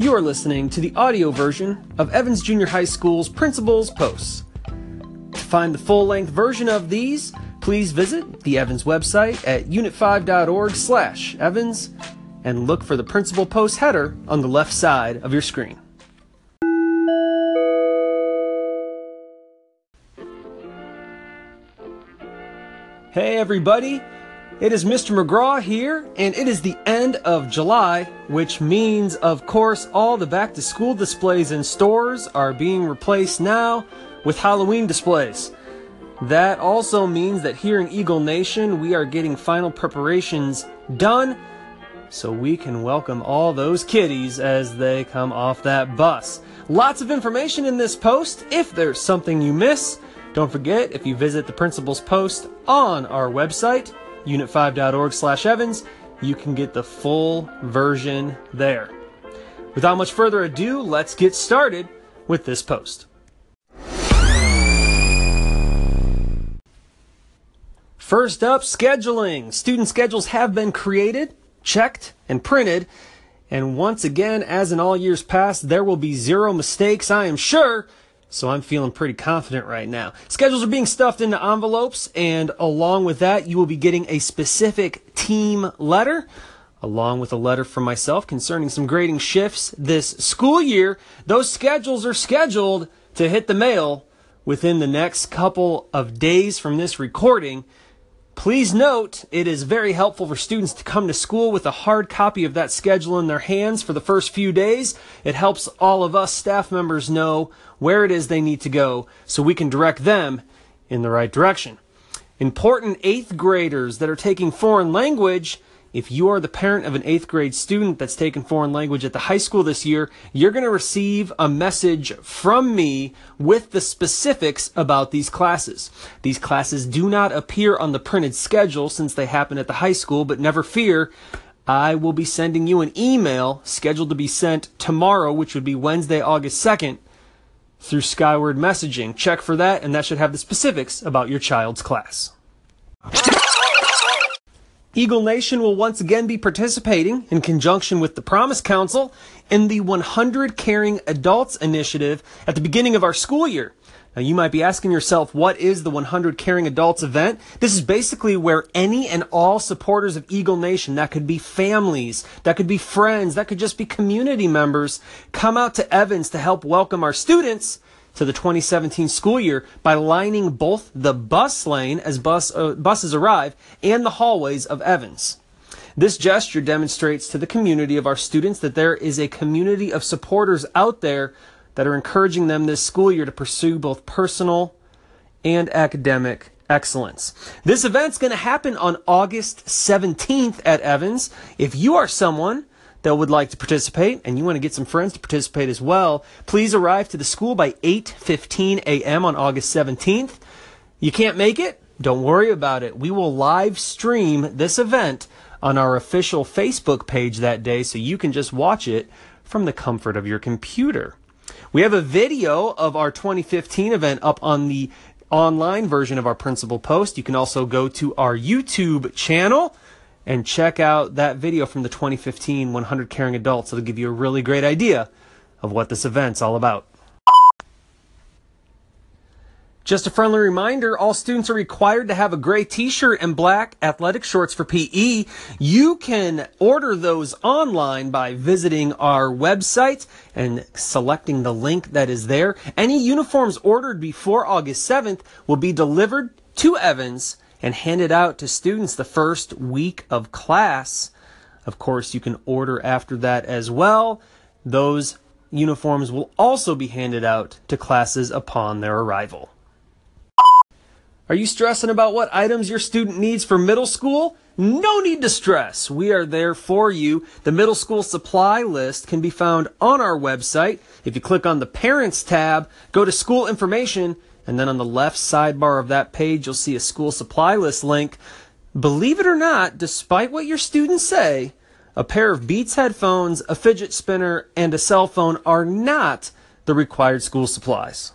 You are listening to the audio version of Evans Junior High School's Principal's Posts. To find the full length version of these, please visit the Evans website at unit5.org slash Evans and look for the Principal Post header on the left side of your screen. Hey everybody, it is Mr. McGraw here, and it is the end of July, which means, of course, all the back to school displays in stores are being replaced now with Halloween displays. That also means that here in Eagle Nation, we are getting final preparations done so we can welcome all those kiddies as they come off that bus. Lots of information in this post. If there's something you miss, don't forget, if you visit the principal's post on our website, unit5.org slash Evans, you can get the full version there. Without much further ado, let's get started with this post. First up, scheduling. Student schedules have been created, checked, and printed. And once again, as in all years past, there will be zero mistakes, I am sure. So I'm feeling pretty confident right now. Schedules are being stuffed into envelopes, and along with that, you will be getting a specific team letter, along with a letter from myself concerning some grading shifts this school year. Those schedules are scheduled to hit the mail within the next couple of days from this recording. Please note, it is very helpful for students to come to school with a hard copy of that schedule in their hands for the first few days. It helps all of us staff members know where it is they need to go so we can direct them in the right direction. Important eighth graders that are taking foreign language if you are the parent of an eighth grade student that's taken foreign language at the high school this year, you're going to receive a message from me with the specifics about these classes. These classes do not appear on the printed schedule since they happen at the high school, but never fear. I will be sending you an email scheduled to be sent tomorrow, which would be Wednesday, August 2nd, through Skyward Messaging. Check for that, and that should have the specifics about your child's class. Eagle Nation will once again be participating in conjunction with the Promise Council in the 100 Caring Adults Initiative at the beginning of our school year. Now, you might be asking yourself, what is the 100 Caring Adults event? This is basically where any and all supporters of Eagle Nation, that could be families, that could be friends, that could just be community members, come out to Evans to help welcome our students to the 2017 school year by lining both the bus lane as bus, uh, buses arrive and the hallways of Evans. This gesture demonstrates to the community of our students that there is a community of supporters out there that are encouraging them this school year to pursue both personal and academic excellence. This event's going to happen on August 17th at Evans. If you are someone that would like to participate and you want to get some friends to participate as well, please arrive to the school by 8:15 a.m. on August 17th. You can't make it? Don't worry about it. We will live stream this event on our official Facebook page that day so you can just watch it from the comfort of your computer. We have a video of our 2015 event up on the online version of our principal post. You can also go to our YouTube channel and check out that video from the 2015 100 Caring Adults. It'll give you a really great idea of what this event's all about. Just a friendly reminder, all students are required to have a gray t-shirt and black athletic shorts for PE. You can order those online by visiting our website and selecting the link that is there. Any uniforms ordered before August 7th will be delivered to Evans and handed out to students the first week of class. Of course, you can order after that as well. Those uniforms will also be handed out to classes upon their arrival. Are you stressing about what items your student needs for middle school? No need to stress. We are there for you. The middle school supply list can be found on our website. If you click on the Parents tab, go to School Information, and then on the left sidebar of that page, you'll see a school supply list link. Believe it or not, despite what your students say, a pair of Beats headphones, a fidget spinner, and a cell phone are not the required school supplies.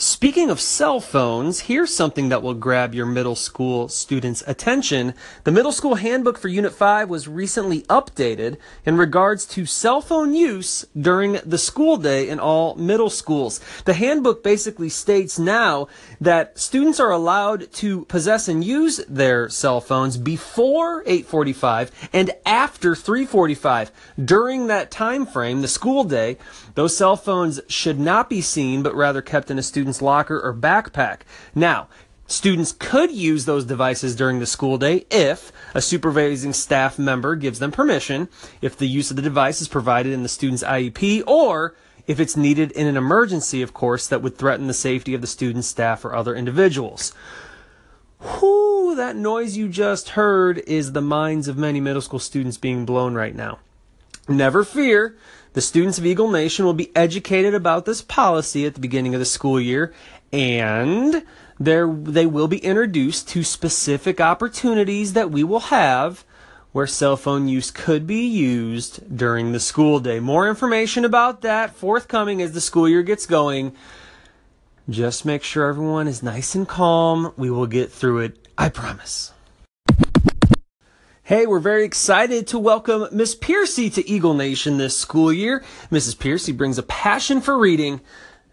Speaking of cell phones, here's something that will grab your middle school students' attention. The middle school handbook for Unit 5 was recently updated in regards to cell phone use during the school day in all middle schools. The handbook basically states now that students are allowed to possess and use their cell phones before 8:45 and after 3:45. During that time frame, the school day, those cell phones should not be seen but rather kept in a student student's locker or backpack. Now, Students could use those devices during the school day if a supervising staff member gives them permission, if the use of the device is provided in the student's IEP, or if it's needed in an emergency, of course, that would threaten the safety of the student, staff, or other individuals. Whoo, that noise you just heard is the minds of many middle school students being blown right now. Never fear, the students of Eagle Nation will be educated about this policy at the beginning of the school year, and they will be introduced to specific opportunities that we will have where cell phone use could be used during the school day. More information about that forthcoming as the school year gets going. Just make sure everyone is nice and calm. We will get through it. I promise. Hey, we're very excited to welcome Miss Piercy to Eagle Nation this school year. Mrs. Piercy brings a passion for reading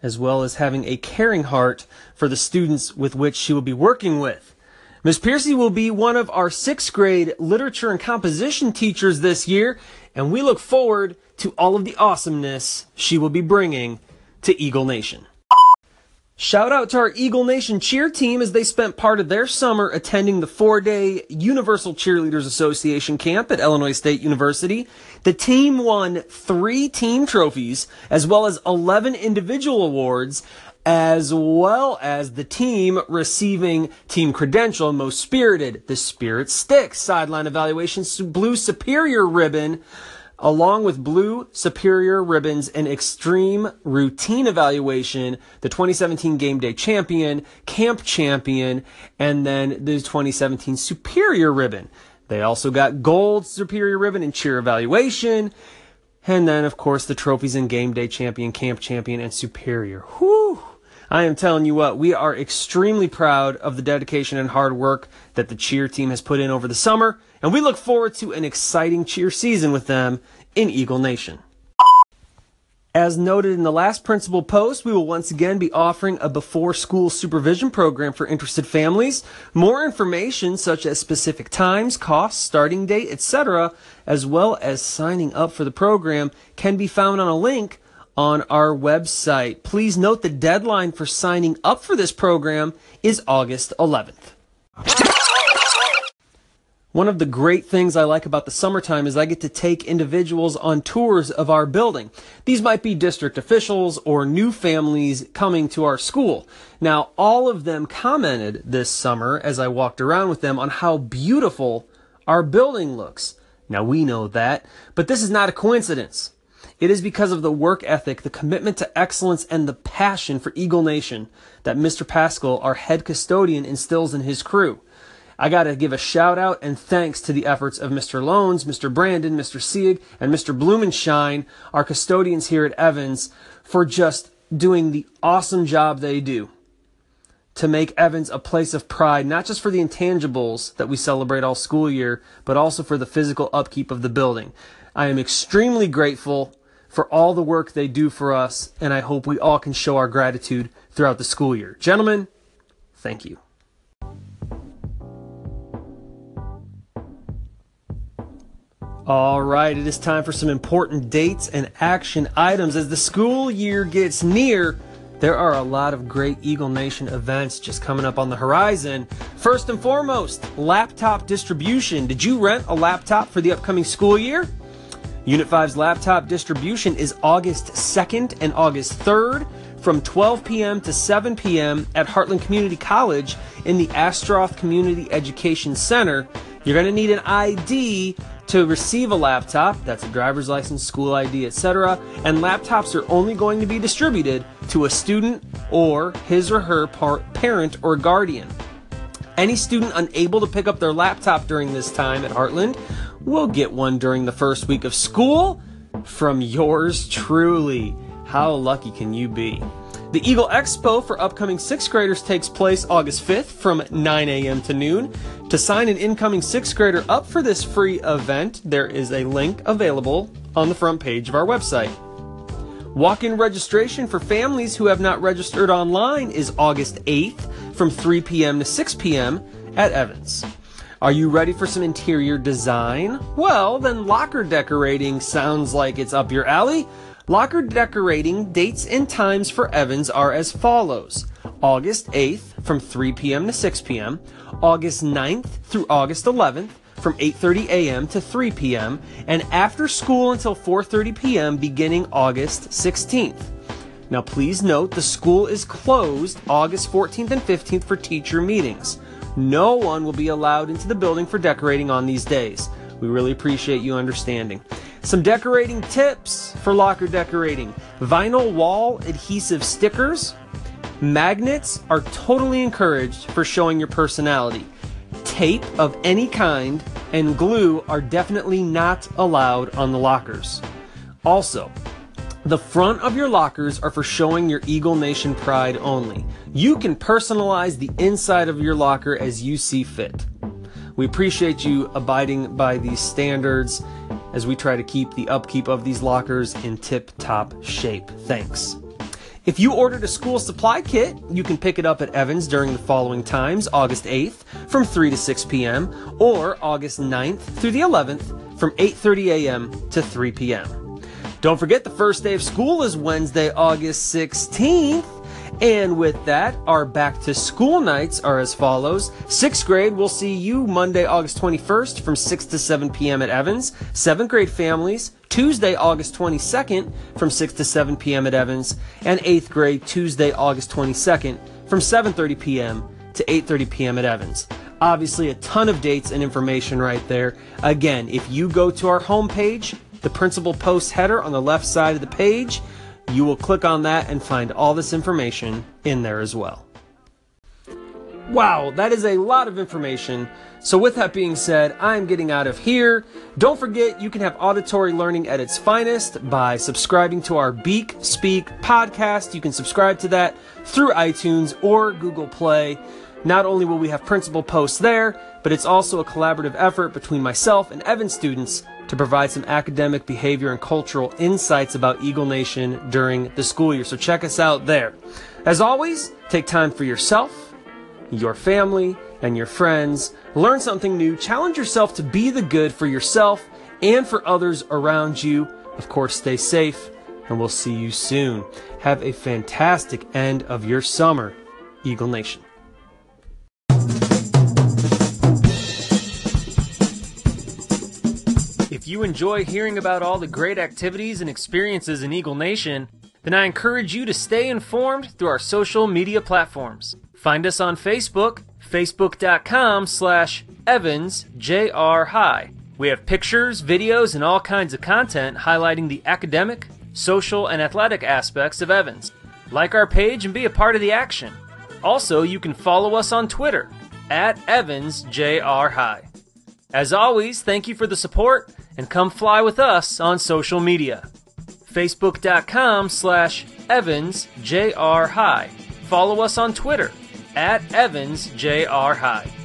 as well as having a caring heart for the students with which she will be working with. Miss Piercy will be one of our sixth grade literature and composition teachers this year, and we look forward to all of the awesomeness she will be bringing to Eagle Nation. Shout out to our Eagle Nation cheer team as they spent part of their summer attending the four day Universal Cheerleaders Association camp at Illinois State University. The team won three team trophies as well as 11 individual awards as well as the team receiving team credential most spirited, the Spirit Sticks sideline evaluation blue superior ribbon along with blue superior ribbons and extreme routine evaluation, the 2017 game day champion, camp champion, and then the 2017 superior ribbon. They also got gold superior ribbon and cheer evaluation. And then, of course, the trophies and game day champion, camp champion, and superior. Whew! I am telling you what, we are extremely proud of the dedication and hard work that the cheer team has put in over the summer, and we look forward to an exciting cheer season with them in Eagle Nation. As noted in the last principal post, we will once again be offering a before school supervision program for interested families. More information such as specific times, costs, starting date, etc., as well as signing up for the program can be found on a link on our website. Please note the deadline for signing up for this program is August 11th. One of the great things I like about the summertime is I get to take individuals on tours of our building. These might be district officials or new families coming to our school. Now, all of them commented this summer as I walked around with them on how beautiful our building looks. Now, we know that, but this is not a coincidence. It is because of the work ethic, the commitment to excellence, and the passion for Eagle Nation that Mr. Pascal, our head custodian, instills in his crew. I got to give a shout out and thanks to the efforts of Mr. Loans, Mr. Brandon, Mr. Sieg, and Mr. Blumenshine, our custodians here at Evans, for just doing the awesome job they do to make Evans a place of pride, not just for the intangibles that we celebrate all school year, but also for the physical upkeep of the building. I am extremely grateful for all the work they do for us, and I hope we all can show our gratitude throughout the school year. Gentlemen, thank you. All right, it is time for some important dates and action items. As the school year gets near, there are a lot of great Eagle Nation events just coming up on the horizon. First and foremost, laptop distribution. Did you rent a laptop for the upcoming school year? Unit 5's laptop distribution is August 2nd and August 3rd from 12 p.m. to 7 p.m. at Heartland Community College in the Astroth Community Education Center. You're going to need an ID to receive a laptop, that's a driver's license, school ID, etc., and laptops are only going to be distributed to a student or his or her par- parent or guardian. Any student unable to pick up their laptop during this time at Heartland will get one during the first week of school from yours truly. How lucky can you be? The Eagle Expo for upcoming sixth graders takes place August 5th from 9 a.m. to noon. To sign an incoming sixth grader up for this free event, there is a link available on the front page of our website. Walk in registration for families who have not registered online is August 8th from 3 p.m. to 6 p.m. at Evans. Are you ready for some interior design? Well, then locker decorating sounds like it's up your alley. Locker decorating dates and times for Evans are as follows. August 8th from 3 p.m. to 6 p.m., August 9th through August 11th from 8:30 a.m. to 3 p.m. and after school until 4:30 p.m. beginning August 16th. Now please note the school is closed August 14th and 15th for teacher meetings. No one will be allowed into the building for decorating on these days. We really appreciate you understanding. Some decorating tips for locker decorating. Vinyl wall adhesive stickers. Magnets are totally encouraged for showing your personality. Tape of any kind and glue are definitely not allowed on the lockers. Also, the front of your lockers are for showing your Eagle Nation pride only. You can personalize the inside of your locker as you see fit. We appreciate you abiding by these standards as we try to keep the upkeep of these lockers in tip top shape. Thanks. If you ordered a school supply kit, you can pick it up at Evans during the following times August 8th from 3 to 6 p.m. or August 9th through the 11th from 8:30 a.m. to 3 p.m. Don't forget the first day of school is Wednesday, August 16th. And with that, our back to school nights are as follows. Sixth grade we'll see you Monday, August 21st from 6 to 7 p.m. at Evans. Seventh grade families, Tuesday, August 22nd from 6 to 7 p.m. at Evans. And eighth grade, Tuesday, August 22nd from 7.30 p.m. to 8.30 p.m. at Evans. Obviously, a ton of dates and information right there. Again, if you go to our homepage, the principal post header on the left side of the page, you will click on that and find all this information in there as well. Wow, that is a lot of information. So, with that being said, I'm getting out of here. Don't forget, you can have auditory learning at its finest by subscribing to our Beak Speak podcast. You can subscribe to that through iTunes or Google Play. Not only will we have principal posts there, but it's also a collaborative effort between myself and Evan students to provide some academic, behavior, and cultural insights about Eagle Nation during the school year. So check us out there. As always, take time for yourself, your family, and your friends. Learn something new. Challenge yourself to be the good for yourself and for others around you. Of course, stay safe, and we'll see you soon. Have a fantastic end of your summer, Eagle Nation. If you enjoy hearing about all the great activities and experiences in Eagle Nation, then I encourage you to stay informed through our social media platforms. Find us on Facebook, facebook.com slash evansjrhigh. We have pictures, videos, and all kinds of content highlighting the academic, social, and athletic aspects of Evans. Like our page and be a part of the action. Also, you can follow us on Twitter at evansjrhigh. As always, thank you for the support and come fly with us on social media. Facebook.com slash EvansJRHigh. Follow us on Twitter at EvansJRHigh.